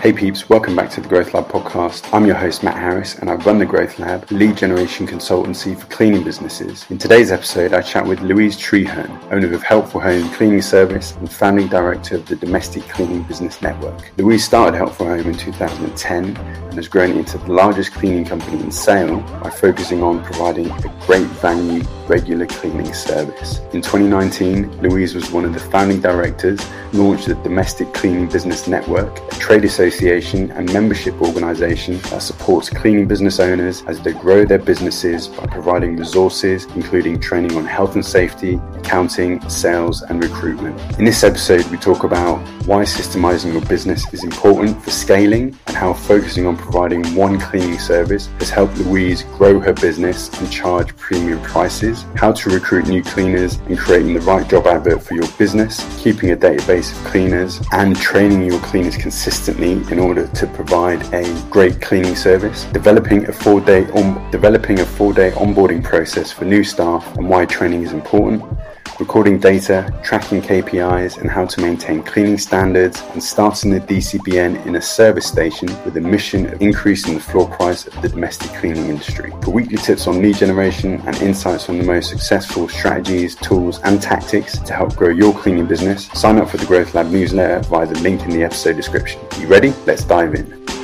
Hey peeps, welcome back to the Growth Lab podcast. I'm your host Matt Harris and I run the Growth Lab, lead generation consultancy for cleaning businesses. In today's episode, I chat with Louise Trehearn, owner of Helpful Home Cleaning Service and founding director of the Domestic Cleaning Business Network. Louise started Helpful Home in 2010 and has grown into the largest cleaning company in Sale by focusing on providing a great value regular cleaning service. In 2019, Louise was one of the founding directors, launched the Domestic Cleaning Business Network, a trade association and membership organization that supports cleaning business owners as they grow their businesses by providing resources, including training on health and safety, accounting, sales, and recruitment. In this episode, we talk about why systemizing your business is important for scaling and how focusing on providing one cleaning service has helped Louise grow her business and charge premium prices how to recruit new cleaners and creating the right job advert for your business, keeping a database of cleaners, and training your cleaners consistently in order to provide a great cleaning service, developing a four-day on- developing a four-day onboarding process for new staff and why training is important recording data, tracking KPIs, and how to maintain cleaning standards, and starting the DCBN in a service station with a mission of increasing the floor price of the domestic cleaning industry. For weekly tips on lead generation and insights on the most successful strategies, tools, and tactics to help grow your cleaning business, sign up for the Growth Lab newsletter via the link in the episode description. You ready? Let's dive in.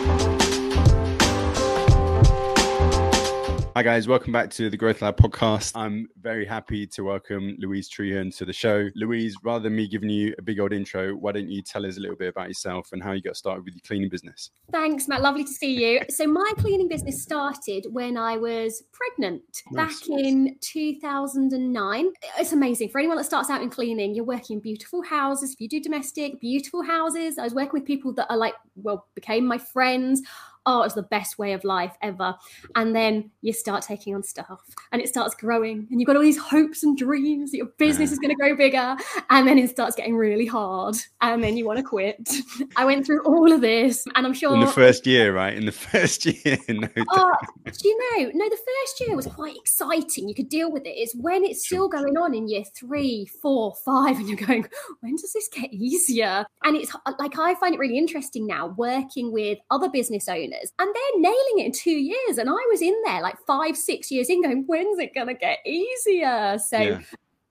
Hi, guys. Welcome back to the Growth Lab podcast. I'm very happy to welcome Louise Trehearn to the show. Louise, rather than me giving you a big old intro, why don't you tell us a little bit about yourself and how you got started with your cleaning business? Thanks, Matt. Lovely to see you. So, my cleaning business started when I was pregnant nice. back in 2009. It's amazing. For anyone that starts out in cleaning, you're working in beautiful houses. If you do domestic, beautiful houses. I was working with people that are like, well, became my friends oh, it's the best way of life ever. And then you start taking on stuff and it starts growing and you've got all these hopes and dreams that your business is going to grow bigger. And then it starts getting really hard and then you want to quit. I went through all of this and I'm sure. In the first year, right? In the first year. No oh, do you know? No, the first year was quite exciting. You could deal with it. It's when it's still going on in year three, four, five, and you're going, when does this get easier? And it's like, I find it really interesting now working with other business owners and they're nailing it in two years. And I was in there like five, six years in going, when's it going to get easier? So yeah.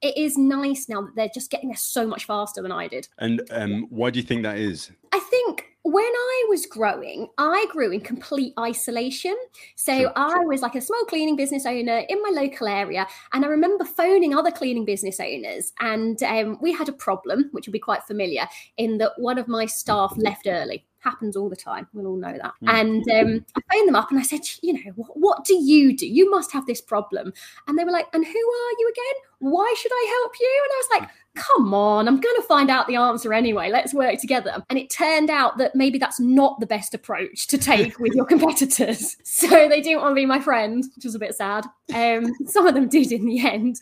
it is nice now that they're just getting there so much faster than I did. And um, why do you think that is? I think when I was growing, I grew in complete isolation. So sure, I sure. was like a small cleaning business owner in my local area. And I remember phoning other cleaning business owners. And um, we had a problem, which would be quite familiar, in that one of my staff left early happens all the time. We'll all know that. Mm. And um, I phoned them up and I said, you know, what, what, do you do? You must have this problem. And they were like, and who are you again? Why should I help you? And I was like, come on, I'm going to find out the answer anyway. Let's work together. And it turned out that maybe that's not the best approach to take with your competitors. So they didn't want to be my friend, which was a bit sad. Um, some of them did in the end.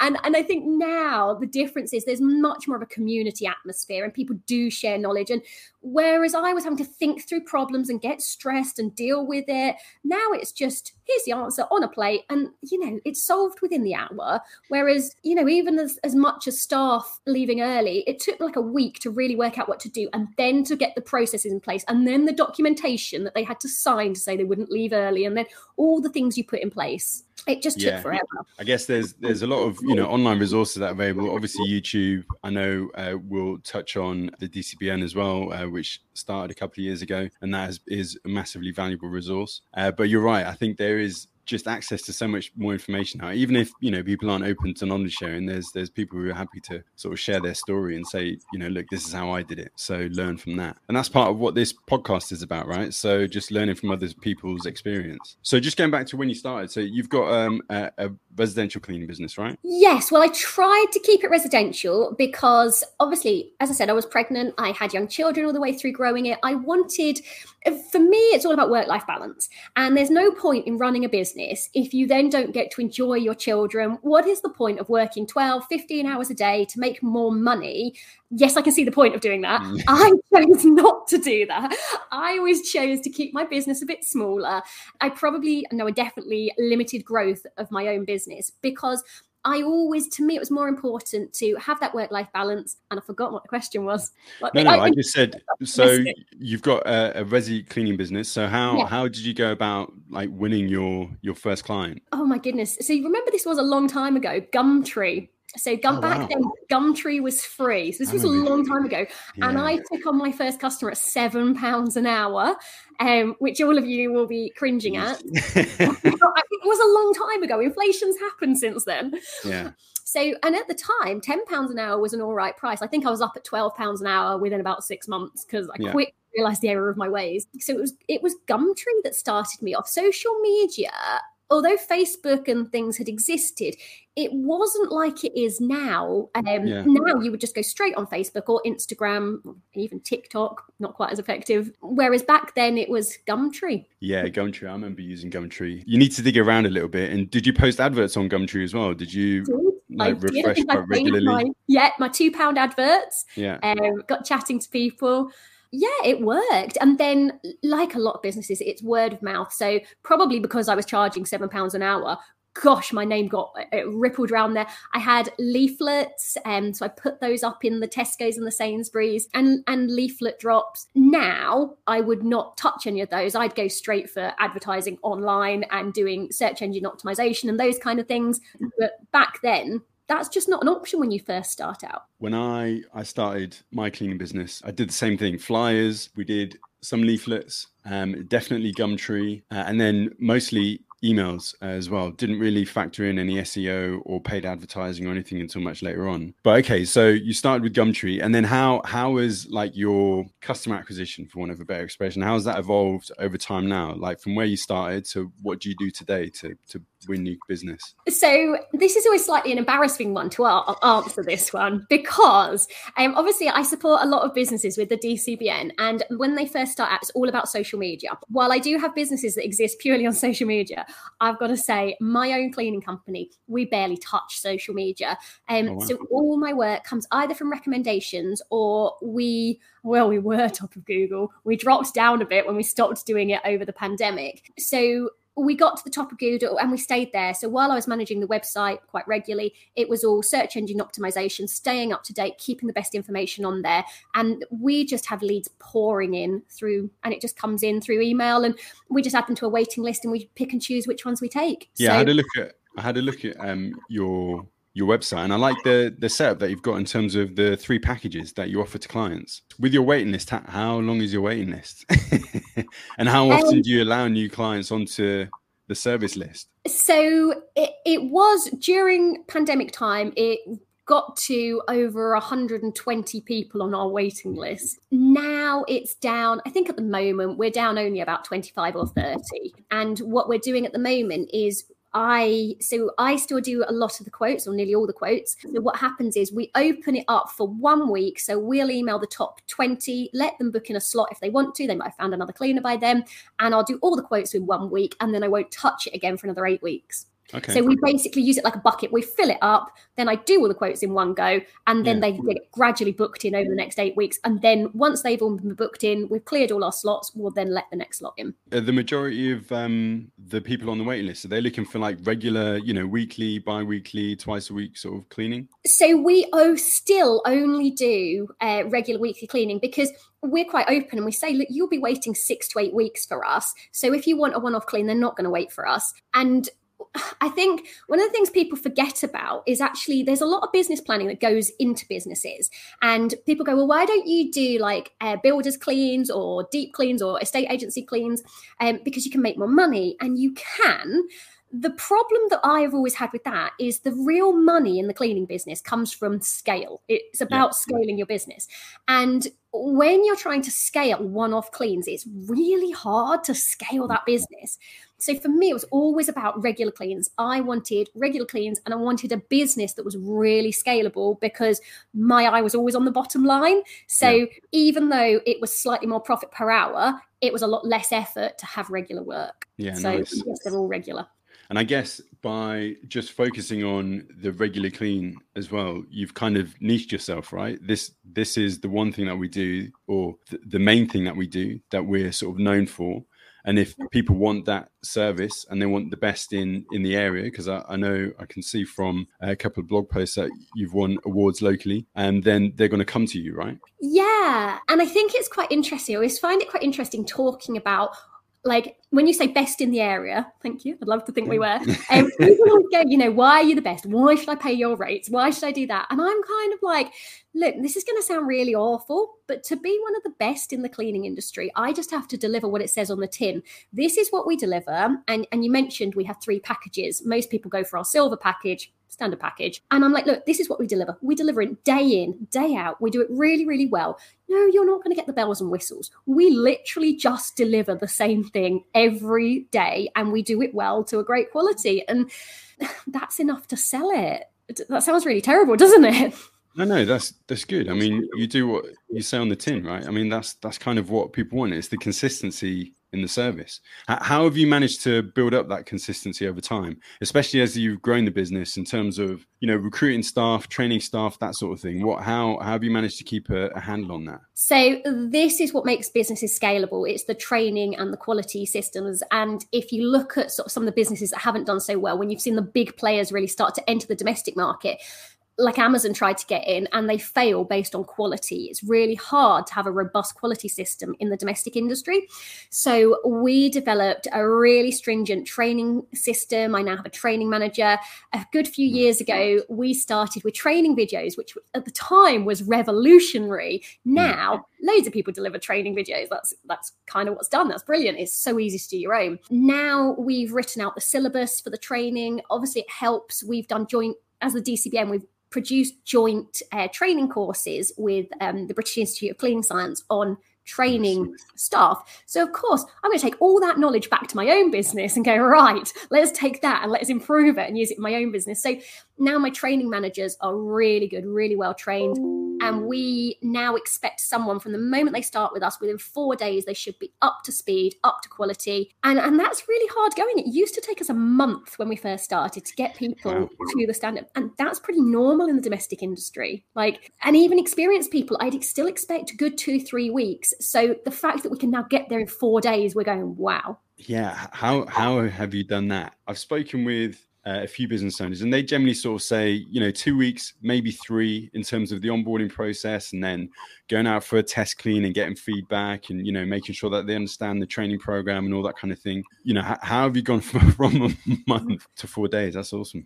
And, and I think now the difference is there's much more of a community atmosphere and people do share knowledge. And whereas I was having to think through problems and get stressed and deal with it, now it's just here's the answer on a plate. And, you know, it's solved within the hour. Whereas, you know, even as, as much as leaving early, it took like a week to really work out what to do and then to get the processes in place and then the documentation that they had to sign to say they wouldn't leave early and then all the things you put in place it just took yeah. forever. I guess there's there's a lot of you know online resources that are available. Obviously, YouTube. I know uh, will touch on the DCBN as well, uh, which started a couple of years ago, and that is, is a massively valuable resource. Uh, but you're right. I think there is just access to so much more information now. Even if you know people aren't open to knowledge sharing, there's there's people who are happy to sort of share their story and say, you know, look, this is how I did it. So learn from that, and that's part of what this podcast is about, right? So just learning from other people's experience. So just going back to when you started, so you've got um, a, a residential cleaning business, right? Yes. Well, I tried to keep it residential because obviously, as I said, I was pregnant. I had young children all the way through growing it. I wanted, for me, it's all about work life balance. And there's no point in running a business if you then don't get to enjoy your children. What is the point of working 12, 15 hours a day to make more money yes, I can see the point of doing that. Mm. I chose not to do that. I always chose to keep my business a bit smaller. I probably, no, I definitely limited growth of my own business because I always, to me, it was more important to have that work life balance. And I forgot what the question was. Like, no, no, I, I just said, so you've got a, a resi cleaning business. So how, yeah. how did you go about like winning your, your first client? Oh my goodness. So you remember this was a long time ago, Gumtree. So Gum, oh, back wow. then, Gumtree was free. So this was a long time ago, yeah. and I took on my first customer at seven pounds an hour, um, which all of you will be cringing at. it was a long time ago. Inflation's happened since then. Yeah. So, and at the time, ten pounds an hour was an all right price. I think I was up at twelve pounds an hour within about six months because I yeah. quickly realized the error of my ways. So it was it was Gumtree that started me off. Social media although Facebook and things had existed, it wasn't like it is now. Um, yeah. Now you would just go straight on Facebook or Instagram, even TikTok, not quite as effective. Whereas back then it was Gumtree. Yeah, Gumtree. I remember using Gumtree. You need to dig around a little bit. And did you post adverts on Gumtree as well? Did you like I refresh quite regularly? My, yeah, my two pound adverts. Yeah. Um, got chatting to people yeah, it worked. And then, like a lot of businesses, it's word of mouth. So, probably because I was charging seven pounds an hour, gosh, my name got it rippled around there. I had leaflets, and um, so I put those up in the Tesco's and the Sainsbury's and and leaflet drops. Now I would not touch any of those. I'd go straight for advertising online and doing search engine optimization and those kind of things. But back then, that's just not an option when you first start out. When I I started my cleaning business, I did the same thing. Flyers, we did some leaflets, um, definitely Gumtree, uh, and then mostly emails as well. Didn't really factor in any SEO or paid advertising or anything until much later on. But okay, so you started with Gumtree, and then how how is like your customer acquisition, for want of a better expression, how has that evolved over time now? Like from where you started to what do you do today to to win new business? So this is always slightly an embarrassing one to answer this one because um, obviously I support a lot of businesses with the DCBN, and when they first start out, it's all about social media. While I do have businesses that exist purely on social media, I've got to say my own cleaning company we barely touch social media, um, oh, wow. so all my work comes either from recommendations or we well, we were top of Google. We dropped down a bit when we stopped doing it over the pandemic. So we got to the top of Google and we stayed there. So while I was managing the website quite regularly, it was all search engine optimization, staying up to date, keeping the best information on there. And we just have leads pouring in through, and it just comes in through email. And we just add them to a waiting list and we pick and choose which ones we take. Yeah, so, I had a look at I had a look at um, your your website and i like the the setup that you've got in terms of the three packages that you offer to clients with your waiting list how long is your waiting list and how often um, do you allow new clients onto the service list so it, it was during pandemic time it got to over 120 people on our waiting list. Now it's down, I think at the moment, we're down only about 25 or 30. And what we're doing at the moment is I so I still do a lot of the quotes or nearly all the quotes. So what happens is we open it up for one week. So we'll email the top 20, let them book in a slot if they want to. They might have found another cleaner by then. And I'll do all the quotes in one week and then I won't touch it again for another eight weeks. Okay. So we basically use it like a bucket. We fill it up, then I do all the quotes in one go, and then yeah. they get gradually booked in over the next eight weeks. And then once they've all been booked in, we've cleared all our slots. We'll then let the next slot in. Uh, the majority of um, the people on the waiting list are they looking for like regular, you know, weekly, bi-weekly, twice a week sort of cleaning? So we oh still only do uh, regular weekly cleaning because we're quite open and we say, look, you'll be waiting six to eight weeks for us. So if you want a one-off clean, they're not going to wait for us. And I think one of the things people forget about is actually there's a lot of business planning that goes into businesses. And people go, well, why don't you do like uh, builders cleans or deep cleans or estate agency cleans? Um, because you can make more money and you can. The problem that I've always had with that is the real money in the cleaning business comes from scale. It's about yeah. scaling your business. And when you're trying to scale one off cleans, it's really hard to scale that business. So for me, it was always about regular cleans. I wanted regular cleans and I wanted a business that was really scalable because my eye was always on the bottom line. So yeah. even though it was slightly more profit per hour, it was a lot less effort to have regular work. Yeah, so nice. yes, they're all regular. And I guess by just focusing on the regular clean as well, you've kind of niched yourself, right? This this is the one thing that we do, or th- the main thing that we do that we're sort of known for and if people want that service and they want the best in in the area because I, I, know i can see from a couple of blog posts that you've won awards locally and then they're going to come to you right yeah and i think it's quite interesting i always find it quite interesting talking about like when you say best in the area, thank you. I'd love to think we were. Um, people go, you know, why are you the best? Why should I pay your rates? Why should I do that? And I'm kind of like, look, this is going to sound really awful, but to be one of the best in the cleaning industry, I just have to deliver what it says on the tin. This is what we deliver. And and you mentioned we have three packages. Most people go for our silver package standard package. And I'm like, look, this is what we deliver. We deliver it day in, day out. We do it really, really well. No, you're not going to get the bells and whistles. We literally just deliver the same thing every day and we do it well to a great quality. And that's enough to sell it. That sounds really terrible, doesn't it? No, no, that's that's good. I mean, you do what you say on the tin, right? I mean, that's that's kind of what people want. It's the consistency in the service. How have you managed to build up that consistency over time, especially as you've grown the business in terms of you know recruiting staff, training staff, that sort of thing? What how, how have you managed to keep a, a handle on that? So this is what makes businesses scalable. It's the training and the quality systems. And if you look at sort of some of the businesses that haven't done so well, when you've seen the big players really start to enter the domestic market, like Amazon tried to get in and they fail based on quality. It's really hard to have a robust quality system in the domestic industry. So we developed a really stringent training system. I now have a training manager. A good few hmm. years ago, we started with training videos, which at the time was revolutionary. Hmm. Now, loads of people deliver training videos. That's that's kind of what's done. That's brilliant. It's so easy to do your own. Now we've written out the syllabus for the training. Obviously, it helps. We've done joint as the DCBN, we've produced joint uh, training courses with um, the British Institute of Cleaning Science on training staff. So, of course, I'm going to take all that knowledge back to my own business and go, right, let's take that and let's improve it and use it in my own business. So, now my training managers are really good, really well trained. And we now expect someone from the moment they start with us, within four days, they should be up to speed, up to quality. And, and that's really hard going. It used to take us a month when we first started to get people wow. to the standard. And that's pretty normal in the domestic industry. Like, and even experienced people, I'd still expect good two, three weeks. So the fact that we can now get there in four days, we're going, wow. Yeah. How, how have you done that? I've spoken with uh, a few business owners, and they generally sort of say, you know, two weeks, maybe three, in terms of the onboarding process, and then going out for a test clean and getting feedback, and you know, making sure that they understand the training program and all that kind of thing. You know, how, how have you gone from, from a month to four days? That's awesome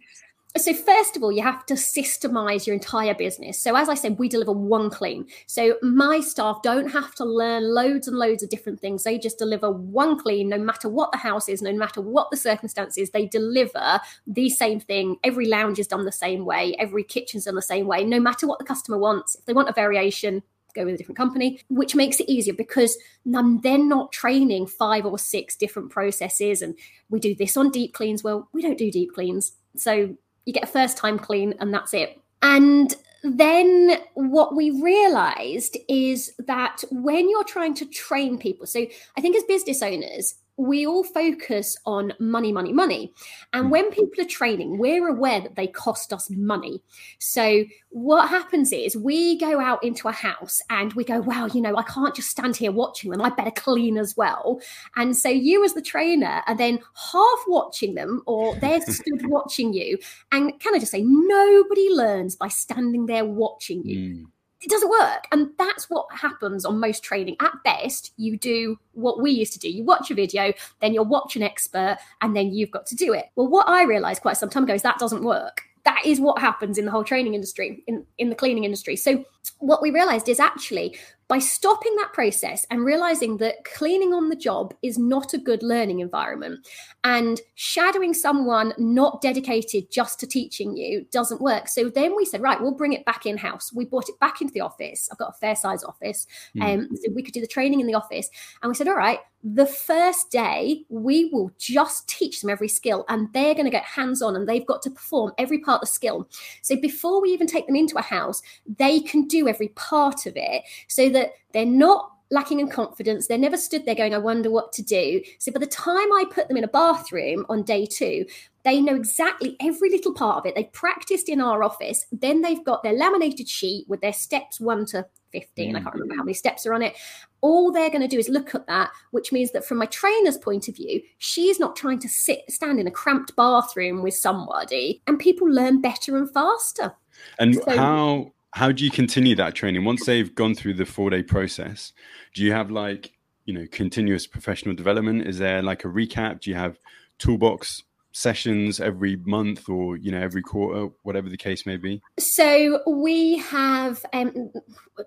so first of all you have to systemize your entire business so as i said we deliver one clean so my staff don't have to learn loads and loads of different things they just deliver one clean no matter what the house is no matter what the circumstances they deliver the same thing every lounge is done the same way every kitchen's done the same way no matter what the customer wants if they want a variation go with a different company, which makes it easier because I'm then not training five or six different processes. And we do this on deep cleans. Well, we don't do deep cleans. So you get a first time clean and that's it. And then what we realized is that when you're trying to train people, so I think as business owners, we all focus on money, money, money. And hmm. when people are training, we're aware that they cost us money. So what happens is we go out into a house and we go, well, you know, I can't just stand here watching them. I better clean as well. And so you as the trainer are then half watching them or they're stood watching you. And can I just say, nobody learns by standing there watching you. Mm it doesn't work. And that's what happens on most training. At best, you do what we used to do. You watch a video, then you'll watch an expert, and then you've got to do it. Well, what I realized quite some time ago is that doesn't work. That is what happens in the whole training industry, in, in the cleaning industry. So what we realized is actually by stopping that process and realizing that cleaning on the job is not a good learning environment and shadowing someone not dedicated just to teaching you doesn't work. So then we said, right, we'll bring it back in house. We brought it back into the office. I've got a fair size office. Mm. Um, so we could do the training in the office. And we said, all right, the first day we will just teach them every skill and they're going to get hands on and they've got to perform every part of the skill. So before we even take them into a house, they can do every part of it so that they're not lacking in confidence. They're never stood there going, I wonder what to do. So by the time I put them in a bathroom on day two, they know exactly every little part of it. They've practiced in our office. Then they've got their laminated sheet with their steps one to 15. Mm. I can't remember how many steps are on it. All they're going to do is look at that, which means that from my trainer's point of view, she's not trying to sit, stand in a cramped bathroom with somebody, and people learn better and faster. And so, how how do you continue that training once they've gone through the four day process? Do you have like you know continuous professional development? Is there like a recap? Do you have toolbox sessions every month or you know every quarter whatever the case may be? So we have um,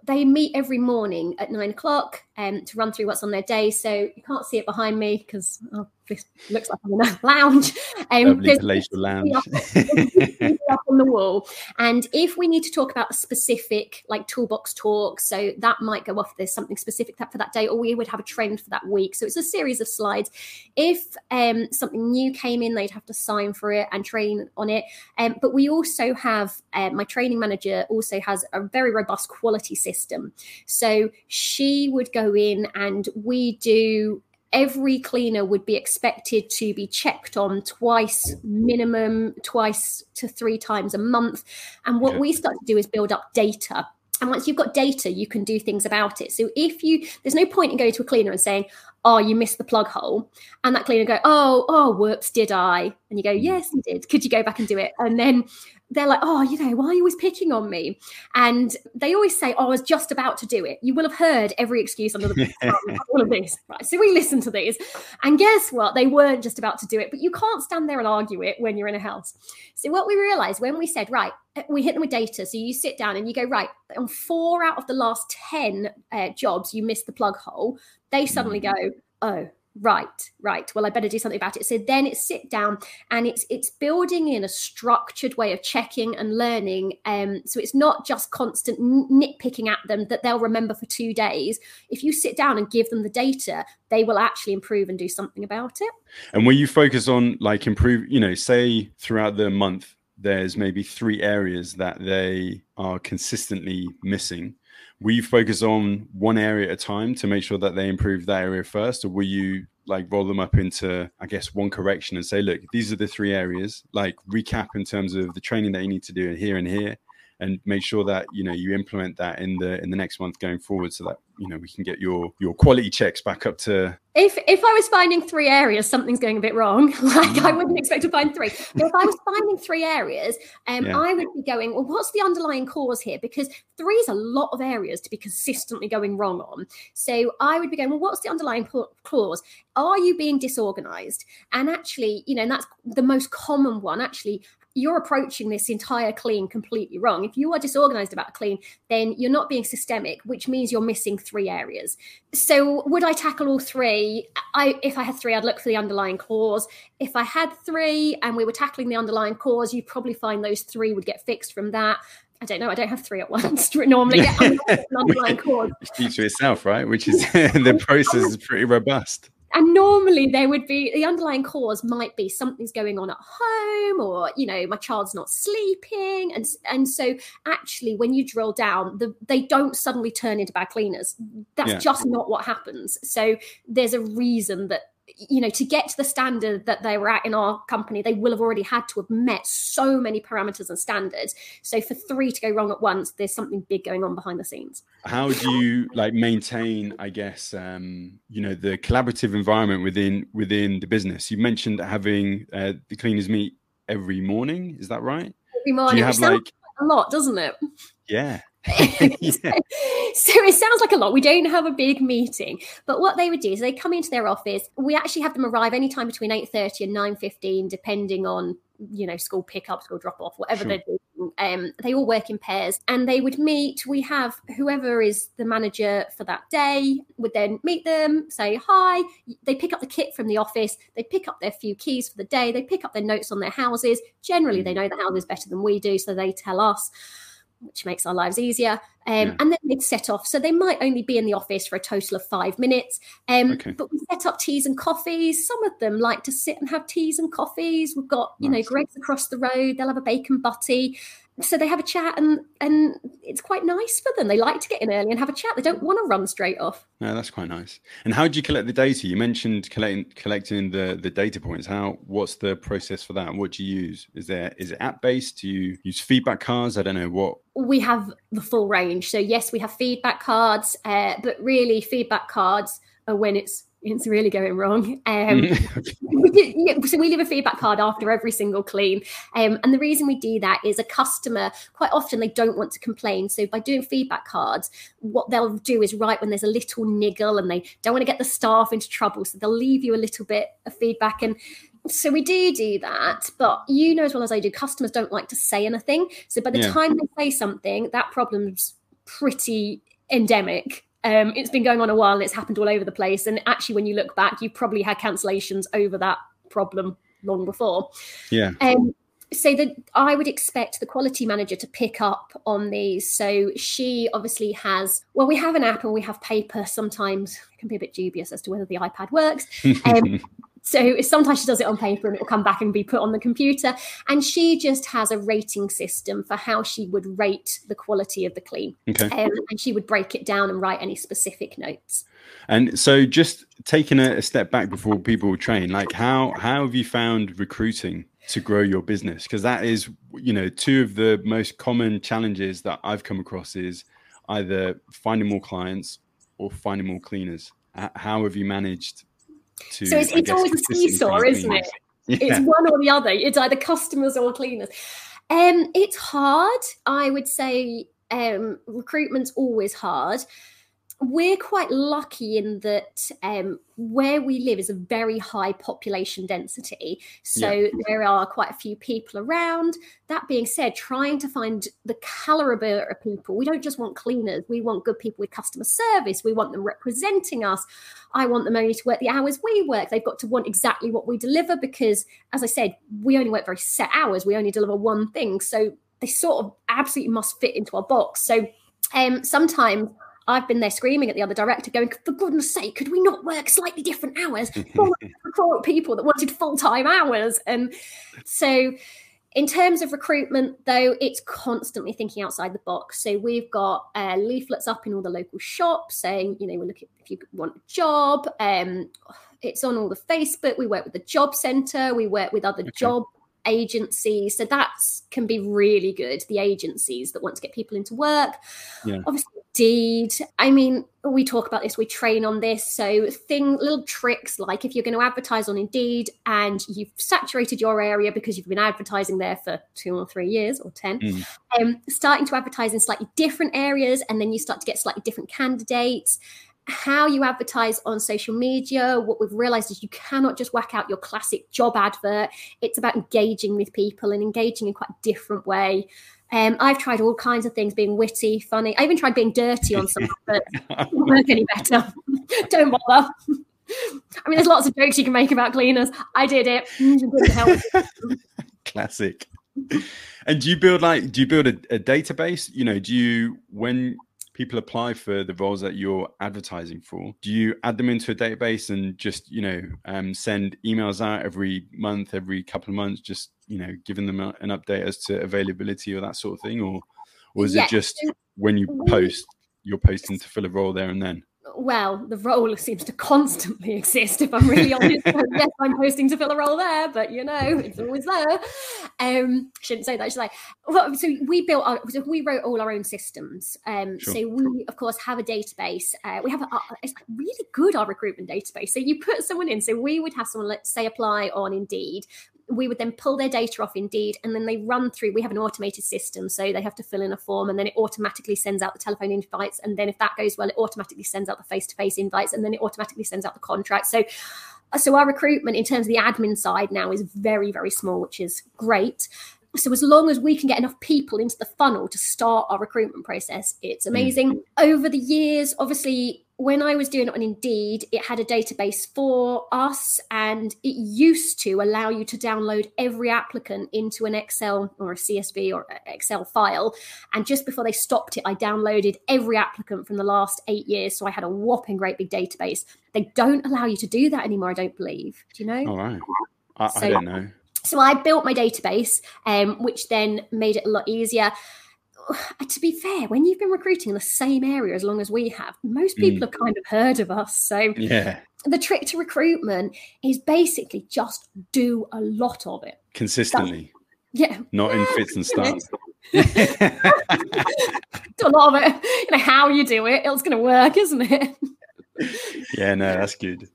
they meet every morning at nine o'clock um, to run through what's on their day. So you can't see it behind me because oh, this looks like I'm in a lounge. Um, palatial lounge. up on the wall. And if we need to talk about a specific like toolbox talk, so that might go off. There's something specific that for that day, or we would have a trend for that week. So it's a series of slides. If um, something new came in, they'd have to sign for it and train on it. Um, but we also have uh, my training manager also has a very robust quality system. So she would go in and we do every cleaner would be expected to be checked on twice minimum twice to three times a month. And what okay. we start to do is build up data. And once you've got data you can do things about it. So if you there's no point in going to a cleaner and saying oh you missed the plug hole. And that cleaner go oh oh whoops did i? And you go hmm. yes you did. Could you go back and do it? And then they're like, oh, you know, why are you always picking on me? And they always say, oh, I was just about to do it. You will have heard every excuse under the all of this. Right. So we listen to these. And guess what? They weren't just about to do it, but you can't stand there and argue it when you're in a house. So what we realized when we said, right, eh, we hit them with data. So you sit down and you go, right, on four out of the last 10 uh, jobs, you missed the plug hole. They suddenly mm. go, oh, right right. Well i better do something about it. So then it's sit down and it's it's building in a structured way of checking and learning. Um so it's not just constant nitpicking at them that they'll remember for two days. If you sit down and give them the data they will actually improve and do something about it. And when you focus on like improve you know say throughout the month there's maybe three areas that they are consistently missing will you focus on one area at a time to make sure that they improve that area first? Or will you like roll them up into i guess one correction and say look these are the three areas. Like recap in terms of the training that you need to do here and here and make sure that you know you implement that in the in the next month going forward so that you know we can get your your quality checks back up to if if i was finding three areas something's going a bit wrong. Like i wouldn't expect to find three. But if i was finding three areas um yeah. i would be going well what's the underlying cause here? Because three is a lot of areas to be consistently going wrong on. So i would be going well what's the underlying cause? Are you being disorganized? And actually you know and that's the most common one. Actually you're approaching this entire clean completely wrong. If you are disorganized about a clean, then you're not being systemic, which means you're missing three areas. So would I tackle all three? I if I had three, I'd look for the underlying cause. If I had three and we were tackling the underlying cause, you'd probably find those three would get fixed from that. I don't know. I don't have three at once normally. underlying cause. Speaks for itself, right? Which is the process is pretty robust and normally there would be the underlying cause might be something's going on at home or you know my child's not sleeping. And and so actually when you drill down the, they don't suddenly turn into bad cleaners. That's yeah. just not what happens. So there's a reason that you know, to get to the standard that they were at in our company, they will have already had to have met so many parameters and standards. So for three to go wrong at once, there's something big going on behind the scenes. How do you like maintain, I guess, um, you know, the collaborative environment within within the business? You mentioned having uh, the cleaners meet every morning. Is that right? Every morning. Do you have like a lot, doesn't it? Yeah. yeah. so it sounds like a lot. We don't have a big meeting, but what they would do is they come into their office. We actually have them arrive anytime between eight thirty and nine fifteen, depending on you know school pickup, school drop off, whatever sure. they're doing. Um, they all work in pairs, and they would meet. We have whoever is the manager for that day would then meet them, say hi. They pick up the kit from the office. They pick up their few keys for the day. They pick up their notes on their houses. Generally, they mm. know the houses better than we do, so they tell us which makes our lives easier. Um, yeah. And then they'd set off. So they might only be in the office for a total of five minutes. Um, okay. But we set up teas and coffees. Some of them like to sit and have teas and coffees. We've got, you nice. know, Greggs across the road. They'll have a bacon butty. So they have a chat and and it's quite nice for them. They like to get in early and have a chat. They don't want to run straight off. No that's quite nice. And how do you collect the data? You mentioned collecting collecting the the data points. How what's the process for that what do you use? Is there is it app based do you use feedback cards? I don't know what. We have the full range. So yes we have feedback cards uh, but really feedback cards are when it's it's really going wrong. Um, we yeah, so we leave a feedback card after every single clean. Um, and the reason we do that is a customer, quite often they don't want to complain. So by doing feedback cards, what they'll do is write when there's a little niggle and they don't want to get the staff into trouble. So they'll leave you a little bit of feedback. And so we do do that, but you know as well as I do, customers don't like to say anything. So by the yeah. time they say something, that problem's pretty endemic um, it's been going on a while and it's happened all over the place. And actually, when you look back, you probably had cancellations over that problem long before. Yeah. Um, so that I would expect the quality manager to pick up on these. So she obviously has, well, we have an app and we have paper. Sometimes it can be a bit dubious as to whether the iPad works. Um, so sometimes she does it on paper and it will come back and be put on the computer. And she just has a rating system for how she would rate the quality of the clean. Okay. Um, and she would break it down and write any specific notes. And so just taking a, a step back before people train, like how how have you found recruiting to grow your business? Because that is, you know, two of the most common challenges that I've come across is either finding more clients or finding more cleaners. How have you managed to, so it's, it's always a seesaw, isn't it? Yeah. It's one or the other. It's either customers or cleaners. Um, it's hard. I would say um, recruitment's always hard we're quite lucky in that um, where we live is a very high population density. So yeah. there are quite a few people around. That being said, trying to find the caliber of people, we don't just want cleaners, we want good people with customer service. We want them representing us. I want them only to work the hours we work. They've got to want exactly what we deliver because, as I said, we only work very set hours. We only deliver one thing. So they sort of absolutely must fit into our box. So um, sometimes I've been there screaming at the other director, going, for goodness sake, could we not work slightly different hours? recruit people that wanted full time hours. And so, in terms of recruitment, though, it's constantly thinking outside the box. So we've got uh, leaflets up in all the local shops saying, you know, we're looking if you want a job. Um, it's on all the Facebook. We work with the job centre. We work with other okay. job agencies. So that can be really good. The agencies that want to get people into work. Yeah. Obviously, Indeed. I mean, we talk about this, we train on this. So, thing little tricks like if you're going to advertise on Indeed and you've saturated your area because you've been advertising there for two or three years or 10, mm. um, starting to advertise in slightly different areas and then you start to get slightly different candidates how you advertise on social media. What we've realized is you cannot just whack out your classic job advert. It's about engaging with people and engaging in quite a different way. Um, I've tried all kinds of things, being witty, funny. I even tried being dirty on some, but it didn't work any better. Don't bother. I mean, there's lots of jokes you can make about cleaners. I did it. Classic. And do you build like do you build a, a database? You know, do you when people apply for the roles that you're advertising for do you add them into a database and just you know um, send emails out every month every couple of months just you know giving them an update as to availability or that sort of thing or or is it just when you post you're posting to fill a role there and then well, the role seems to constantly exist. If I'm really honest, yes, I'm posting to fill a role there, but you know, it's always there. Um, shouldn't say that, should I? Well, so we built, our, so we wrote all our own systems. Um, sure. so we, of course, have a database. Uh, we have a, it's really good our recruitment database. So you put someone in. So we would have someone, let's say, apply on Indeed we would then pull their data off Indeed and then they run through. We have an automated system, so they have to fill in a form and then it automatically sends out the telephone invites. And then if that goes well, it automatically sends out the face to face invites and then it automatically sends out the contract. So, so our recruitment in terms of the admin side now is very, very small, which is great. So as long as we can get enough people into the funnel to start our recruitment process, it's mm. amazing. Mm. Over the years, obviously when I was doing it on Indeed, it had a database for us and it used to allow you to download every applicant into an Excel or a CSV or Excel file. And just before they stopped it, I downloaded every applicant from the last eight years. So I had a whopping great big database. They don't allow you to do that anymore, I don't believe. Do you know? All right. I, so, I don't know. so I built my database, um, which then made it a lot easier. To be fair, when you've been recruiting in the same area as long as we have, most people mm. have kind of heard of us. So yeah, the trick to recruitment is basically just do a lot of it consistently. That's, yeah, not in fits and starts. do a lot of it. You know how you do it, it's going to work, isn't it? yeah, no, that's good.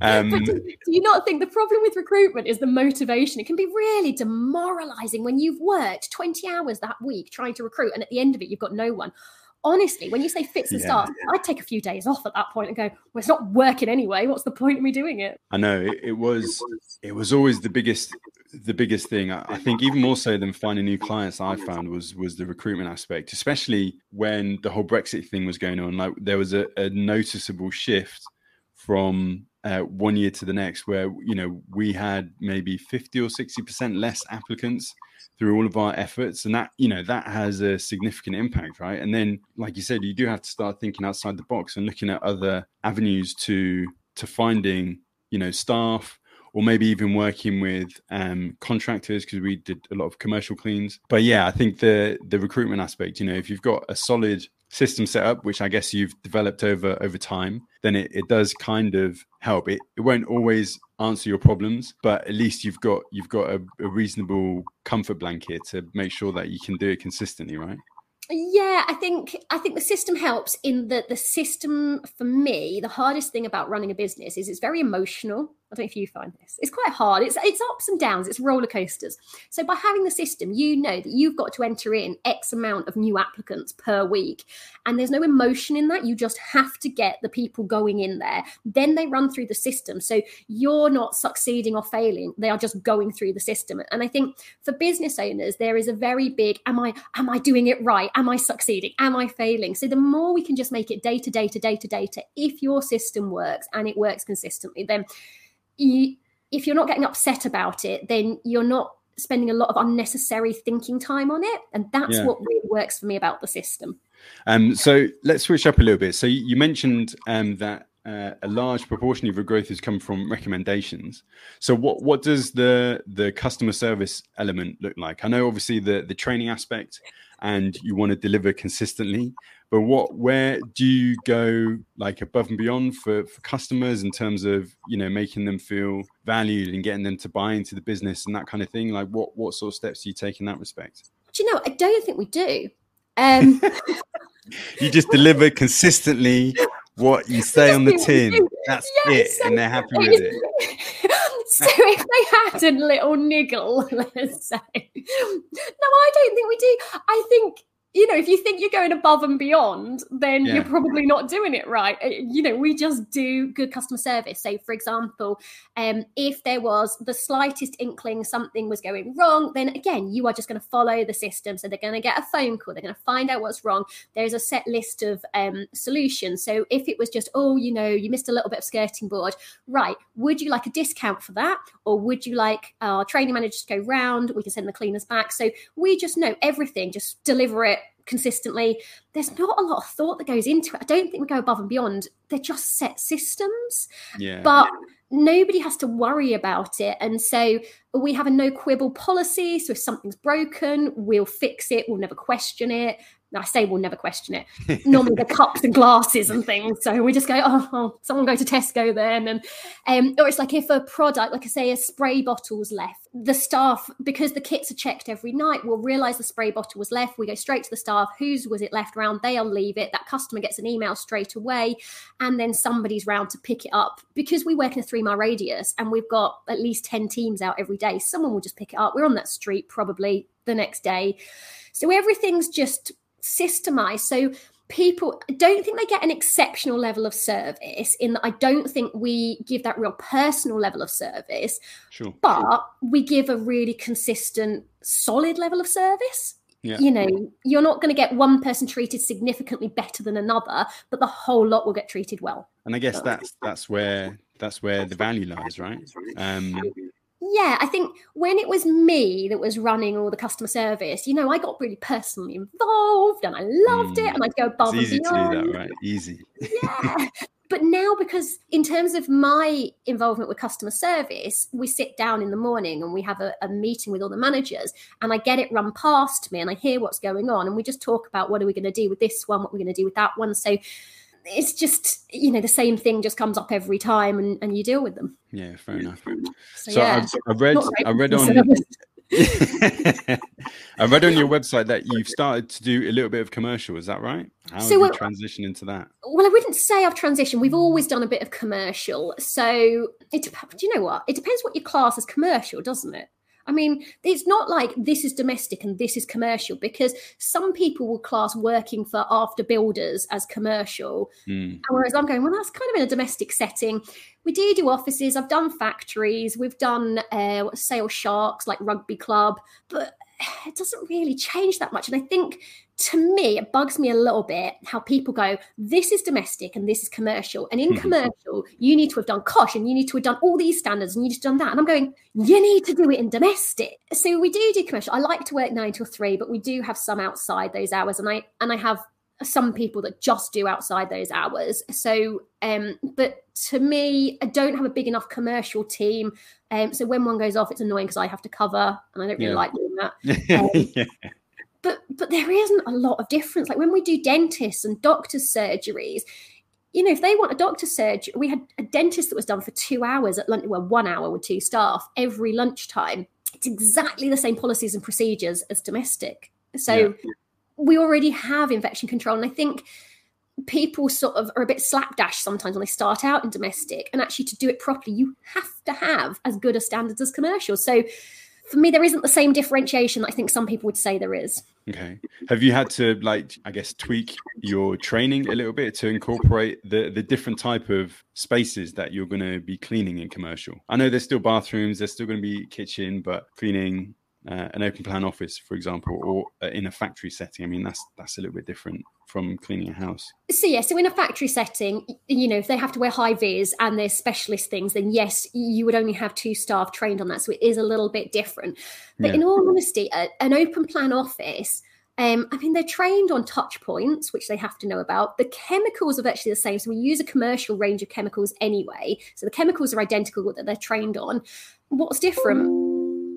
Um, but do, do, you not think the problem with recruitment is the motivation? It can be really demoralizing when you've worked 20 hours that week trying to recruit, and at the end of it, you've got no one. Honestly, when you say fits and yeah, starts, yeah. I'd take a few days off at that point and go, "Well, it's not working anyway. What's the point of me doing it?" I know it, it was. It was always the biggest the biggest thing i think even more so than finding new clients i found was was the recruitment aspect especially when the whole brexit thing was going on like there was a, a noticeable shift from uh, one year to the next where you know we had maybe 50 or 60 percent less applicants through all of our efforts and that you know that has a significant impact right and then like you said you do have to start thinking outside the box and looking at other avenues to to finding you know staff or maybe even working with um, contractors because we did a lot of commercial cleans. But yeah, I think the the recruitment aspect, you know, if you've got a solid system set up, which I guess you've developed over over time, then it, it does kind of help. It it won't always answer your problems, but at least you've got you've got a, a reasonable comfort blanket to make sure that you can do it consistently, right? yeah i think i think the system helps in that the system for me the hardest thing about running a business is it's very emotional I don't know if you find this. It's quite hard. It's it's ups and downs. It's roller coasters. So by having the system, you know that you've got to enter in X amount of new applicants per week, and there's no emotion in that. You just have to get the people going in there. Then they run through the system. So you're not succeeding or failing. They are just going through the system. And I think for business owners, there is a very big: Am I am I doing it right? Am I succeeding? Am I failing? So the more we can just make it data, data, data, data. if your system works and it works consistently, then you, if you're not getting upset about it, then you're not spending a lot of unnecessary thinking time on it. And that's yeah. what really works for me about the system. Um, so let's switch up a little bit. So you mentioned um, that uh, a large proportion of your growth has come from recommendations. So what what does the the customer service element look like? I know obviously the the training aspect and you want to deliver consistently, but what where do you go like above and beyond for, for customers in terms of you know making them feel valued and getting them to buy into the business and that kind of thing? Like what what sort of steps do you take in that respect? Do you know i don't think we do. Um you just deliver consistently what you say on the tin. that's it so and they're happy with it. So if they had a little niggle let's say. No i don't think we do. I think you know, if you think you're going above and beyond, then yeah. you're probably not doing it right. Uh, you know, we just do good customer service. So, for example, um, if there was the slightest inkling something was going wrong, then again, you are just going to follow the system. So, they're going to get a phone call, they're going to find out what's wrong. There's a set list of um, solutions. So, if it was just, oh, you know, you missed a little bit of skirting board, right, would you like a discount for that? Or would you like our training manager to go round? We can send the cleaners back. So, we just know everything, just deliver it consistently. There's not a lot of thought that goes into it. I don't think we go above and beyond. They're just set systems. Yeah. But nobody has to worry about it. And so we have a no quibble policy. So if something's broken, we'll fix it. We'll never question it. I say we'll never question it. Normally the cups and glasses and things. So we just go, oh, oh someone go to Tesco then. And um, or it's like if a product, like I say, a spray bottle's left, the staff, because the kits are checked every night, will realise the spray bottle was left. We go straight to the staff, whose was it left round? They'll leave it. That customer gets an email straight away, and then somebody's round to pick it up. Because we work in a three mile radius and we've got at least 10 teams out every day, someone will just pick it up. We're on that street probably the next day. So everything's just systemized. So people don't think they get an exceptional level of service in that I don't think we give that real personal level of service. Sure. But sure. we give a really consistent, solid level of service. Yeah. You know, you're not going to get one person treated significantly better than another, but the whole lot will get treated well. And I guess that's that's where that's where the value lies, right? Um, yeah, I think when it was me that was running all the customer service, you know, I got really personally involved and I loved mm. it and I'd go above it's easy and beyond. to do that, right? Easy. Yeah. But now, because in terms of my involvement with customer service, we sit down in the morning and we have a, a meeting with all the managers, and I get it run past me and I hear what's going on, and we just talk about what are we going to do with this one, what we're going to do with that one. So it's just you know the same thing just comes up every time and, and you deal with them yeah fair enough so, so yeah, I, I read i read on I read on your website that you've started to do a little bit of commercial. Is that right? How so, have you transitioned into that? Well, I wouldn't say I've transitioned. We've always done a bit of commercial. So, it, do you know what? It depends what your class is commercial, doesn't it? I mean, it's not like this is domestic and this is commercial because some people will class working for after builders as commercial. Mm. Whereas I'm going, well, that's kind of in a domestic setting. We do do offices. I've done factories. We've done uh, Sale Sharks like rugby club, but it doesn't really change that much. And I think to me, it bugs me a little bit how people go, this is domestic and this is commercial. And in commercial, you need to have done COSHH and you need to have done all these standards and you need to have done that. And I'm going, you need to do it in domestic. So we do do commercial. I like to work nine till three, but we do have some outside those hours. And I and I have some people that just do outside those hours. So, um, but to me, I don't have a big enough commercial team. Um, so when one goes off, it's annoying because I have to cover, and I don't really yeah. like doing that. Um, yeah but but there isn't a lot of difference. Like when we do dentists and doctors' surgeries, you know, if they want a doctor's surgery, we had a dentist that was done for two hours at lunch, well, one hour with two staff every lunchtime. It's exactly the same policies and procedures as domestic. So yeah. we already have infection control. And I think people sort of are a bit slapdash sometimes when they start out in domestic. And actually, to do it properly, you have to have as good a standards as commercial. So for me, there isn't the same differentiation that I think some people would say there is. Okay. Have you had to like I guess tweak your training a little bit to incorporate the the different type of spaces that you're going to be cleaning in commercial? I know there's still bathrooms, there's still going to be kitchen, but cleaning uh, an open plan office, for example, or in a factory setting. I mean, that's that's a little bit different from cleaning a house. So yeah, so in a factory setting, you know, if they have to wear high vis and there's specialist things, then yes, you would only have two staff trained on that, so it is a little bit different. But yeah. in all honesty, a, an open plan office. Um, I mean, they're trained on touch points, which they have to know about. The chemicals are virtually the same. So we use a commercial range of chemicals anyway. So the chemicals are identical that they're trained on. What's different?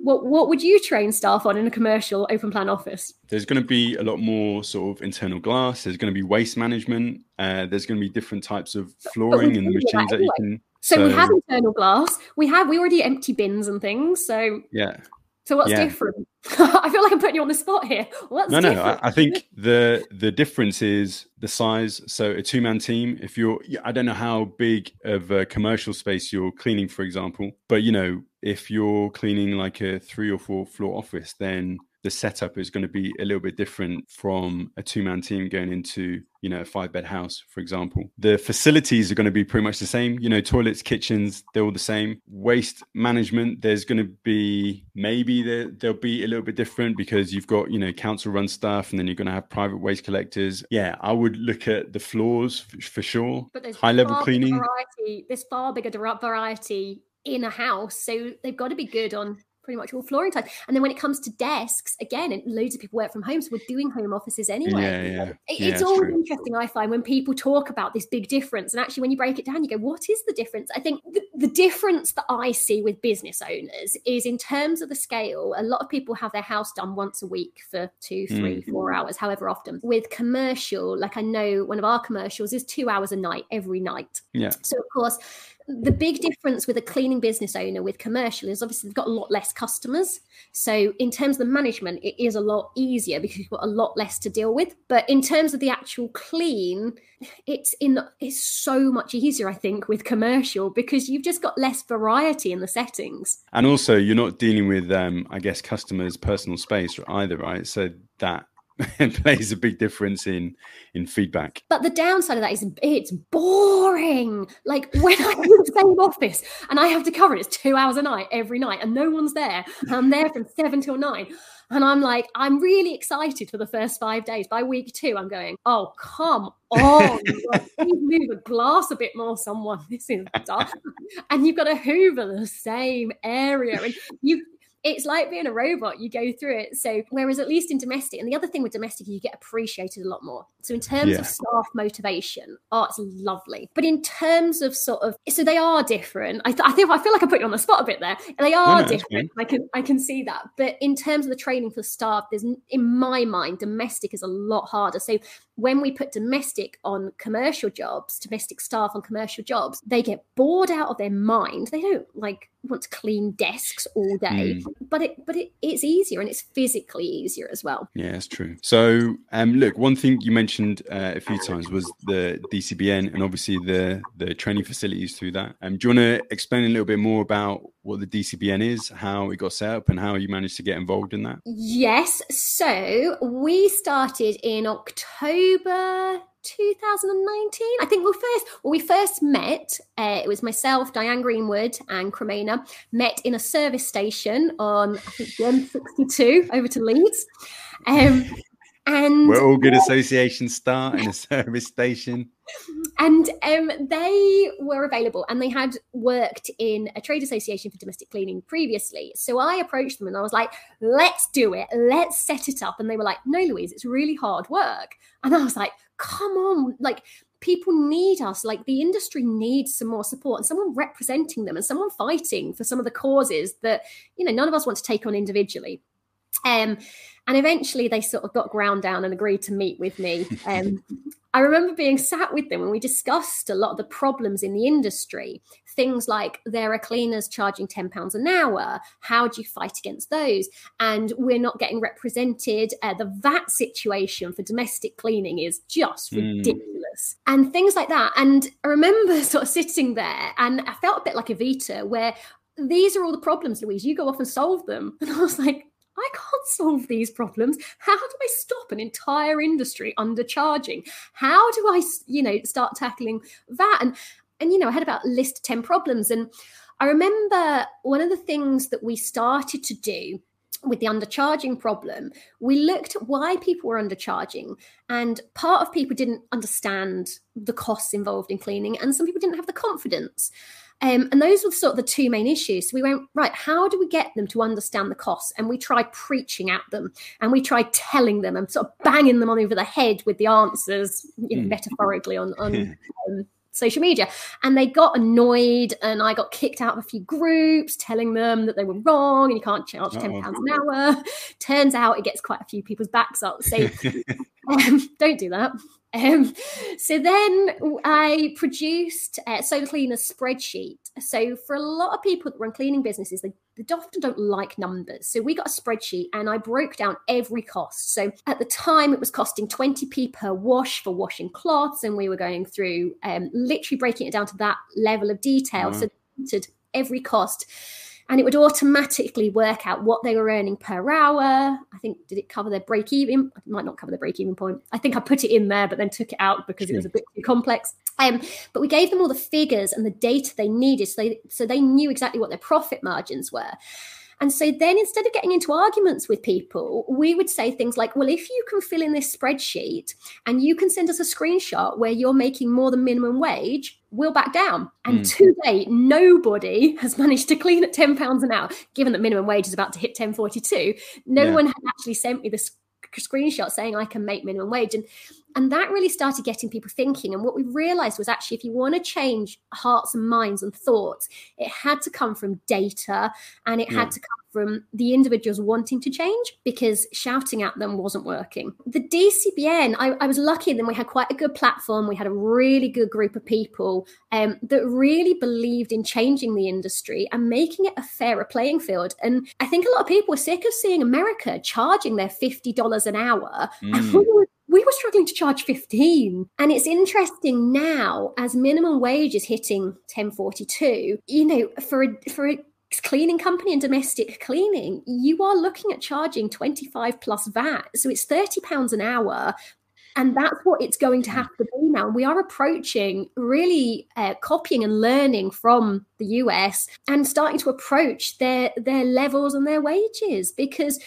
What what would you train staff on in a commercial open plan office? There's going to be a lot more sort of internal glass. There's going to be waste management. Uh, there's going to be different types of flooring and the machines that, anyway. that, you can. So, so, we have internal glass. We have we already empty bins and things. So yeah. So what's yeah. different? I feel like I'm putting you on the spot here. What's no, different? no. I, I, think the the difference is the size. So a two man team. If you're, I don't know how big of a commercial space you're cleaning, for example, but you know, if you're cleaning like a three or four floor office, then the setup is going to be a little bit different from a two man team going into you know a five bed house for example. The facilities are going to be pretty much the same. You know toilets kitchens they're all the same. Waste management there's going to be maybe there, there'll be a little bit different because you've got you know council run stuff and then you're going to have private waste collectors. Yeah i would look at the floors for, for sure. But there's high level cleaning. variety there's far bigger variety in a house so they've got to be good on pretty much all flooring types. And then when it comes to desks, again, and loads of people work from home, so we're doing home offices anyway. Yeah, yeah. It, yeah it's always true. interesting, I find, when people talk about this big difference. And actually, when you break it down, you go, what is the difference? I think the, the difference that I see with business owners is in terms of the scale, a lot of people have their house done once a week for two, three, mm. four hours, however often. With commercial, like I know one of our commercials is two hours a night every night. Yeah. So, of course, the big difference with a cleaning business owner with commercial is obviously they've got a lot less customers. So in terms of the management, it is a lot easier because you've got a lot less to deal with. But in terms of the actual clean, it's in it's so much easier, I think, with commercial because you've just got less variety in the settings. And also you're not dealing with um, I guess customers' personal space either, right? So that plays a big difference in in feedback. But the downside of that is it's boring. Like when I'm in the same office and I have to cover it, it's two hours a night every night, and no one's there. I'm there from seven till nine. And I'm like, I'm really excited for the first five days. By week two, I'm going, oh, come on. like, move a glass a bit more, someone. This is dark. and you've got to hoover the same area. And you it's like being a robot. You go through it. So, whereas at least in domestic, and the other thing with domestic, you get appreciated a lot more. So in terms yeah. of staff motivation, it's lovely. But in terms of sort of, so they are different. I, th- I think I feel like I put you on the spot a bit there. They are no, no, different. I can I can see that. But in terms of the training for staff, there's in my mind, domestic is a lot harder. So when we put domestic on commercial jobs, domestic staff on commercial jobs, they get bored out of their mind. They don't like want to clean desks all day, mm. but it but it, it's easier and it's physically easier as well. Yeah, that's true. So, um, look, one thing you mentioned uh, a few times was the DCBN and obviously the the training facilities through that. Um, do you want to explain a little bit more about what the DCBN is, how it got set up, and how you managed to get involved in that? Yes. So we started in October 2019. I think we first well, we first met. Uh, it was myself, Diane Greenwood, and Cremena met in a service station on I think the M62 over to Leeds. Um, and where all good associations start in a service station. And um, they were available and they had worked in a trade association for domestic cleaning previously. So I approached them and I was like, let's do it. Let's set it up. And they were like, no, Louise, it's really hard work. And I was like, come on. Like, people need us. Like, the industry needs some more support and someone representing them and someone fighting for some of the causes that, you know, none of us want to take on individually. Um, and eventually they sort of got ground down and agreed to meet with me. Um, I remember being sat with them and we discussed a lot of the problems in the industry. Things like there are cleaners charging £10 an hour. How do you fight against those? And we're not getting represented. Uh, the VAT situation for domestic cleaning is just mm. ridiculous. And things like that. And I remember sort of sitting there and I felt a bit like Evita, where these are all the problems, Louise. You go off and solve them. And I was like, I can't solve these problems. How do I stop an entire industry undercharging? How do I, you know, start tackling that? And and you know, I had about list 10 problems. And I remember one of the things that we started to do with the undercharging problem, we looked at why people were undercharging. And part of people didn't understand the costs involved in cleaning, and some people didn't have the confidence. Um, and those were sort of the two main issues. So we went, right, how do we get them to understand the costs? And we tried preaching at them and we tried telling them and sort of banging them on over the head with the answers, you know, mm. metaphorically on, on um, social media. And they got annoyed, and I got kicked out of a few groups telling them that they were wrong and you can't charge £10 an hour. Turns out it gets quite a few people's backs up. So um, don't do that. Um, so then I produced a Solar Cleaner spreadsheet. So for a lot of people that run cleaning businesses, they, they often don't like numbers. So we got a spreadsheet and I broke down every cost. So at the time, it was costing 20p per wash for washing cloths, and we were going through um, literally breaking it down to that level of detail. Mm. So every cost and it would automatically work out what they were earning per hour. I think did it cover their break even? It might not cover the break even point. I think I put it in there, but then took it out because sure. it was a bit too complex. Um, but we gave them all the figures and the data they needed, so they so they knew exactly what their profit margins were. And so then instead of getting into arguments with people, we would say things like, well, if you can fill in this spreadsheet and you can send us a screenshot where you're making more than minimum wage, we'll back down. And mm. to date, nobody has managed to clean at £10 an hour, given that minimum wage is about to hit 1042. No yeah. one had actually sent me this screenshot saying I can make minimum wage. And and that really started getting people thinking. And what we realized was actually, if you want to change hearts and minds and thoughts, it had to come from data and it yeah. had to come from the individuals wanting to change because shouting at them wasn't working. The DCBN, I, I was lucky then we had quite a good platform. We had a really good group of people um, that really believed in changing the industry and making it a fairer playing field. And I think a lot of people were sick of seeing America charging their $50 an hour. Mm. And we were we were struggling to charge 15 and it's interesting now as minimum wage is hitting 1042 you know for a for a cleaning company and domestic cleaning you are looking at charging 25 plus vat. So it's 30 pounds an hour. And that's what it's going to have to be now. We are approaching really uh, copying and learning from the US and starting to approach their their levels and their wages because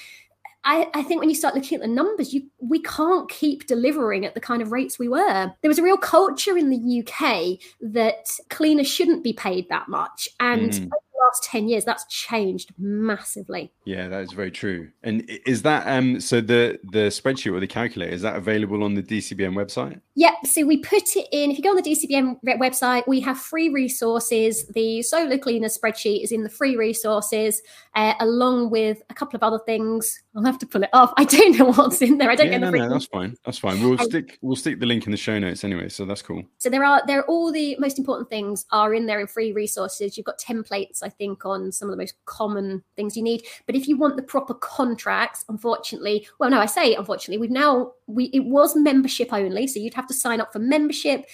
I, I, think when you start looking at the numbers, you we can't keep delivering at the kind of rates we were. There was a real culture in the UK that cleaners shouldn't be paid that much, and mm. Last 10 years, that's changed massively. Yeah, that is very true. And is that um so the the spreadsheet or the calculator is that available on the DCBN website? Yep. So we put it in. If you go on the DCBN website, we have free resources. The Solar Cleaner spreadsheet is in the free resources, uh, along with a couple of other things. I'll have to pull it off. I don't know what's in there. I don't yeah, get no, the. No, that's fine. That's fine. We'll stick we'll stick the link in the show notes anyway. So that's cool. So there are there are all the most important things are in there in free resources. You've got templates, I think, on some of the most common things you need. But if you want the proper contracts, unfortunately, well, no, I say unfortunately, we've now we it was membership only, so you'd have to sign up for membership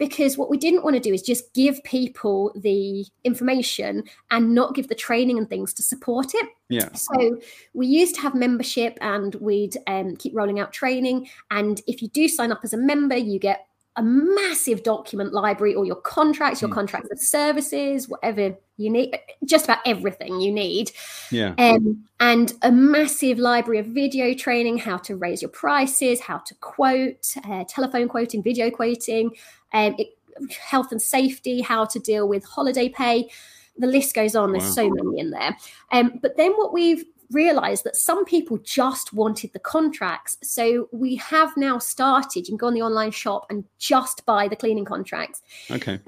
because what we didn't want to do is just give people the information and not give the training and things to support it. Yeah. So we used to have membership and we'd um, keep rolling out training. And if you do sign up as a member, you get a massive document library, all your contracts, your mm. contracts of services, whatever you need, just about everything you need. Yeah. Um, and a massive library of video training, how to raise your prices, how to quote, uh, telephone quoting, video quoting, um, it, health and safety, how to deal with holiday pay. The list goes on. There's wow. so many in there. Um, but then what we've realized that some people just wanted the contracts. So we have now started, you can go on the online shop and just buy the cleaning contracts. Okay.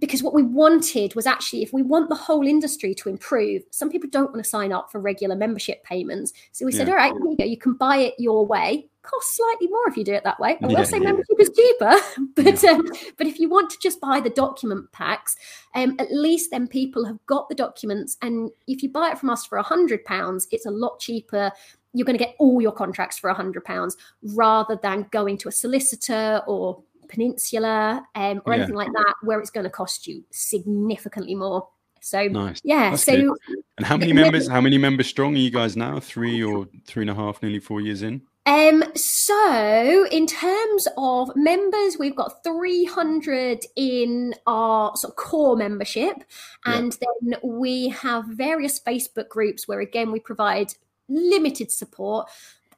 Because what we wanted was actually, if we want the whole industry to improve, some people don't want to sign up for regular membership payments. So we said, yeah. all right, you go, you can buy it your way costs slightly more if you do it that way. I will yeah, say yeah. membership is cheaper, but yeah. um, but if you want to just buy the document packs, um, at least then people have got the documents, and if you buy it from us for a hundred pounds, it's a lot cheaper. You're going to get all your contracts for a hundred pounds rather than going to a solicitor or Peninsula um, or anything like that, where it's going to cost you significantly more. So nice. yeah. That's so good. and how many members? How many members strong are you guys now? Three or three and a half, nearly four years in. Um, so in terms of members, we've got 300 in our sort of core membership, and then we have various Facebook groups where again we provide limited support.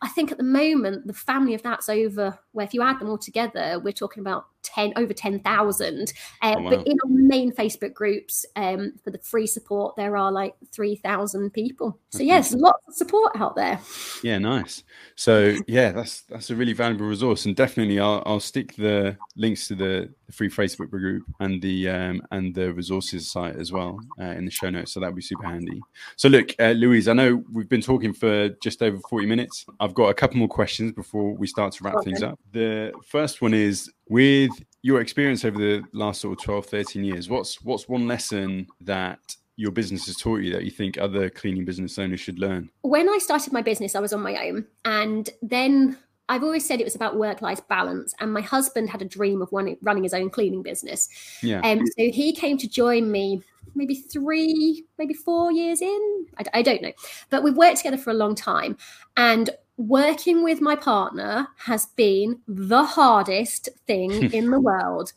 I think at the moment the family of that's over where if you add them all together, we're talking about 10 over 10,000. Uh, oh, wow. But in our main Facebook groups um, for the free support, there are like 3,000 people. So yes, lots of support out there. Yeah, nice. So yeah, that's that's a really valuable resource, and definitely I'll, I'll stick the links to the, free Facebook group and the um, and the resources site as well uh, in the show notes. So that'd be super handy. So look, uh, Louise, I know we've been talking for just over 40 minutes. I've got a couple more questions before we start to wrap okay. things up. The first one is with your experience over the last sort of 12, 13 years, what's what's one lesson that your business has taught you that you think other cleaning business owners should learn? When I started my business, I was on my own. And then I've always said it was about work life balance. And my husband had a dream of running his own cleaning business. Yeah. Um, so he came to join me maybe three, maybe four years in. I, I don't know. But we've worked together for a long time. And working with my partner has been the hardest thing in the world.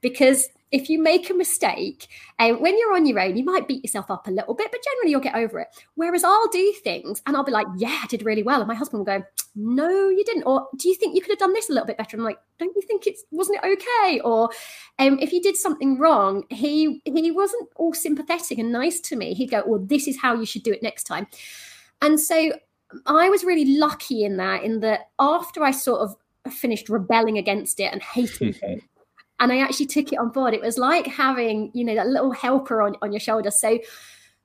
Because if you make a mistake and uh, when you're on your own you might beat yourself up a little bit but generally you'll get over it. Whereas i'll do things and i'll be like yeah i did really well. And my husband will go no you didn't. Or do you think you could have done this a little bit better? I'm like don't you think it's wasn't it okay? Or um, if you did something wrong he he wasn't all sympathetic and nice to me. He'd go well this is how you should do it next time. And so I was really lucky in that, in that after I sort of finished rebelling against it and hating it, and I actually took it on board, it was like having, you know, that little helper on, on your shoulder. So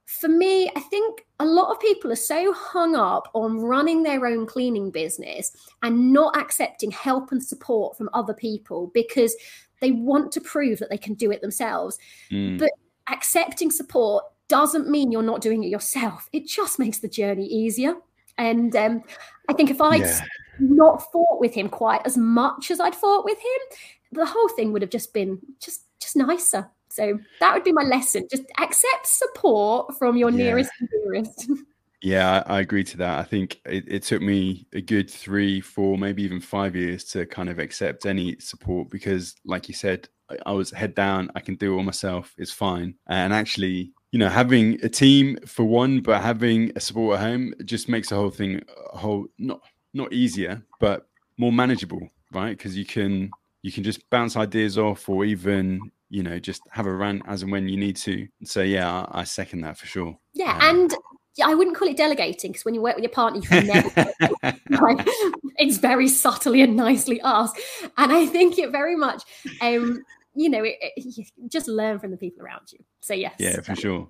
for me, I think a lot of people are so hung up on running their own cleaning business and not accepting help and support from other people because they want to prove that they can do it themselves. Mm. But accepting support doesn't mean you're not doing it yourself. It just makes the journey easier. And um, I think if I'd yeah. not fought with him quite as much as I'd fought with him, the whole thing would have just been just just nicer. So that would be my lesson. Just accept support from your yeah. nearest and dearest. Yeah, I, agree to that. I think it, it, took me a good three, four, maybe even five years to kind of accept any support because, like you said, I, I was head down. I can do it all myself. It's fine. And actually, you know, having a team for one, but having a support at home just makes the whole thing a whole not not easier, but more manageable, right? Because you can you can just bounce ideas off, or even you know, just have a rant as and when you need to. So yeah, I, I second that for sure. Yeah, um, and I wouldn't call it delegating because when you work with your partner, you can never. it's very subtly and nicely asked, and I think it very much, um, you know, it, it, you just learn from the people around you. So yes, yeah, for sure.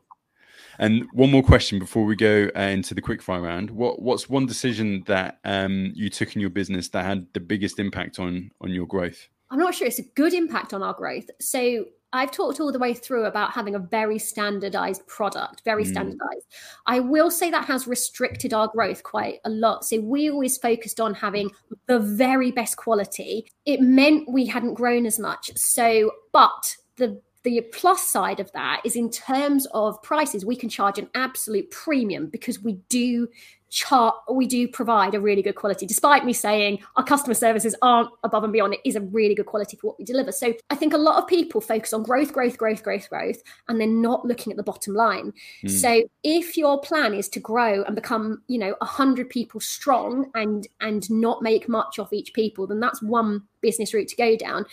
And one more question before we go uh, into the quickfire round. What what's one decision that um, you took in your business that had the biggest impact on on your growth? I'm not sure it's a good impact on our growth. So I've talked all the way through about having a very standardized product, very mm. standardized. I will say that has restricted our growth quite a lot. So we always focused on having the very best quality. It meant we hadn't grown as much. So, but the the plus side of that is in terms of prices, we can charge an absolute premium because we do chart we do provide a really good quality despite me saying our customer services aren't above and beyond it is a really good quality for what we deliver so i think a lot of people focus on growth growth growth growth growth and they're not looking at the bottom line mm. so if your plan is to grow and become you know 100 people strong and and not make much of each people then that's one business route to go down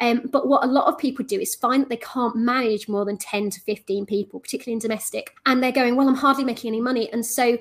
um, but what a lot of people do is find that they can't manage more than 10 to 15 people, particularly in domestic. And they're going, well, I'm hardly making any money. And so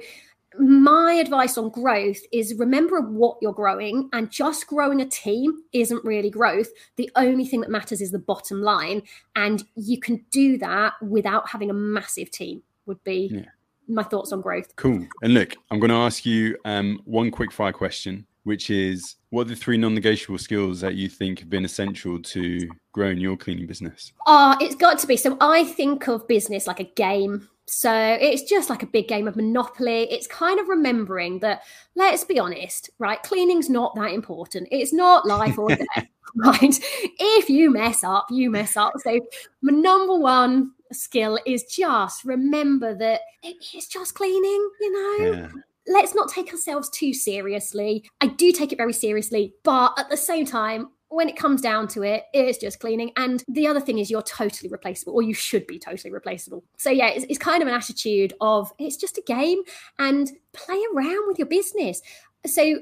my advice on growth is remember what you're growing and just growing a team isn't really growth. The only thing that matters is the bottom line and you can do that without having a massive team would be yeah. my thoughts on growth. Cool. And look i'm going to ask you um, one quick fire question which is what are the three non-negotiable skills that you think have been essential to growing your cleaning business? Uh it's got to be. So i think of business like a game so it's just like a big game of Monopoly. It's kind of remembering that, let's be honest, right? Cleaning's not that important. It's not life or death, right? If you mess up, you mess up. So my number one skill is just remember that it's just cleaning, you know? Yeah let's not take ourselves too seriously. I do take it very seriously, but at the same time, when it comes down to it, it's just cleaning. And the other thing is, you're totally replaceable, or you should be totally replaceable. So, yeah, it's, it's kind of an attitude of it's just a game and play around with your business. So,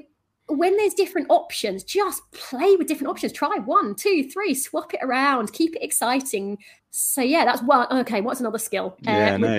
when there's different options, just play with different options. Try one, two, three, swap it around, keep it exciting. So, yeah, that's one. Okay, what's another skill? Yeah, uh, no.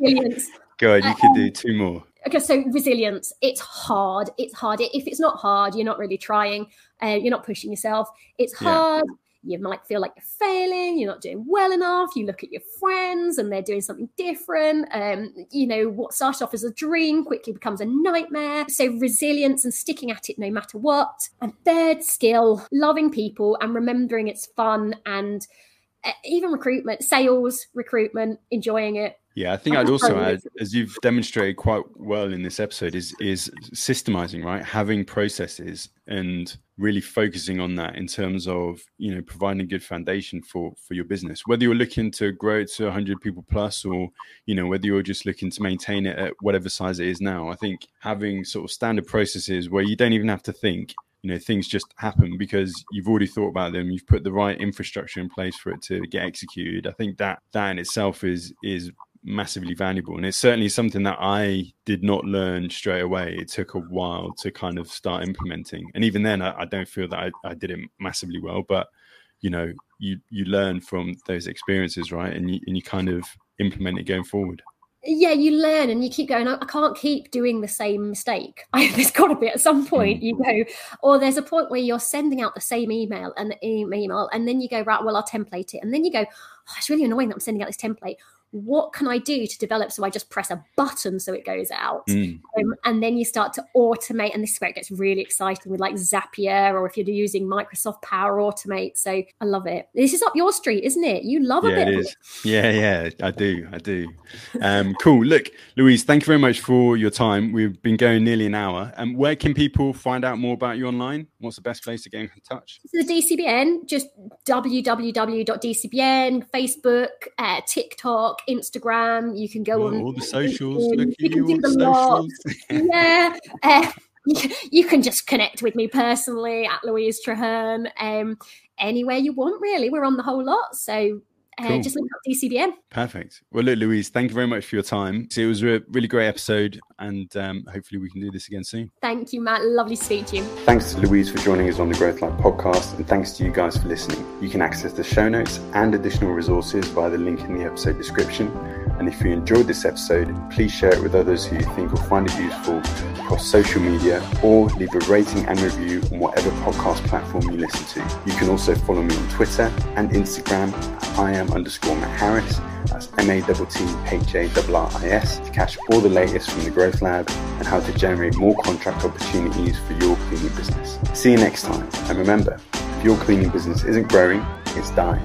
resilience. Go ahead, you can do um, two more. Okay so resilience it's hard it's hard. If it's not hard you're not really trying uh, you're not pushing yourself. It's hard yeah. you might feel like you're failing you're not doing well enough you look at your friends and they're doing something different um, you know what started off as a dream quickly becomes a nightmare. So resilience and sticking at it no matter what. And third skill loving people and remembering it's fun and uh, even recruitment sales recruitment enjoying it yeah, I think I'd also add, as you've demonstrated quite well in this episode, is is systemizing, right? Having processes and really focusing on that in terms of you know providing a good foundation for for your business. Whether you're looking to grow it to 100 people plus, or you know whether you're just looking to maintain it at whatever size it is now, I think having sort of standard processes where you don't even have to think you know things just happen because you've already thought about them you've put the right infrastructure in place for it to get executed i think that that in itself is is massively valuable. And it's certainly something that I did not learn straight away. It took a while to kind of start implementing. And even then, I, I don't feel that I, I, did it massively well. But, you know, you, you learn from those experiences, right? And you, and you kind of implement it going forward. Yeah, you learn and you keep going. I can't keep doing the same mistake. I, there's got to be at some point, mm. you go, or there's a point where you're sending out the same email and email, and then you go, right, well, I'll template it. And then you go, oh, it's really annoying that I'm sending out this template what can I do to develop so I just press a button so it goes out? Mm. Um, and then you start to automate. And this is where it gets really exciting with like Zapier or if you're using Microsoft Power Automate. So I love it. This is up your street, isn't it? You love yeah, a bit. It is. Yeah, yeah, I do. I do. Um, cool. Look, Louise, thank you very much for your time. We've been going nearly an hour. And um, where can people find out more about you online? What's the best place to get in touch? So the DCBN, just www.dcbn, Facebook, uh, TikTok, Instagram. You can go oh, on all the socials. Look you, you can do the socials. yeah. Uh, you, can just connect with me personally at Louise Trehearn. Um, anywhere you want, really. We're on the whole lot. So uh, cool. just look up DCBN. Perfect. Well, look, Louise, thank you very much for your time. So it was a really great episode, and um, hopefully we can do this again soon. Thank you, Matt. Lovely to speak to you. Thanks to Louise for joining us on the Growth Lab podcast, and thanks to you guys for listening. You can access the show notes and additional resources via the link in the episode description. And if you enjoyed this episode, please share it with others who you think will find it useful across social media or leave a rating and review on whatever podcast platform you listen to. You can also follow me on Twitter and Instagram I am underscore Matt Harris. That's M A T T H A R R I S to catch all the latest from the Growth Lab and how to generate more contract opportunities for your cleaning business. See you next time, and remember, if your cleaning business isn't growing, it's dying.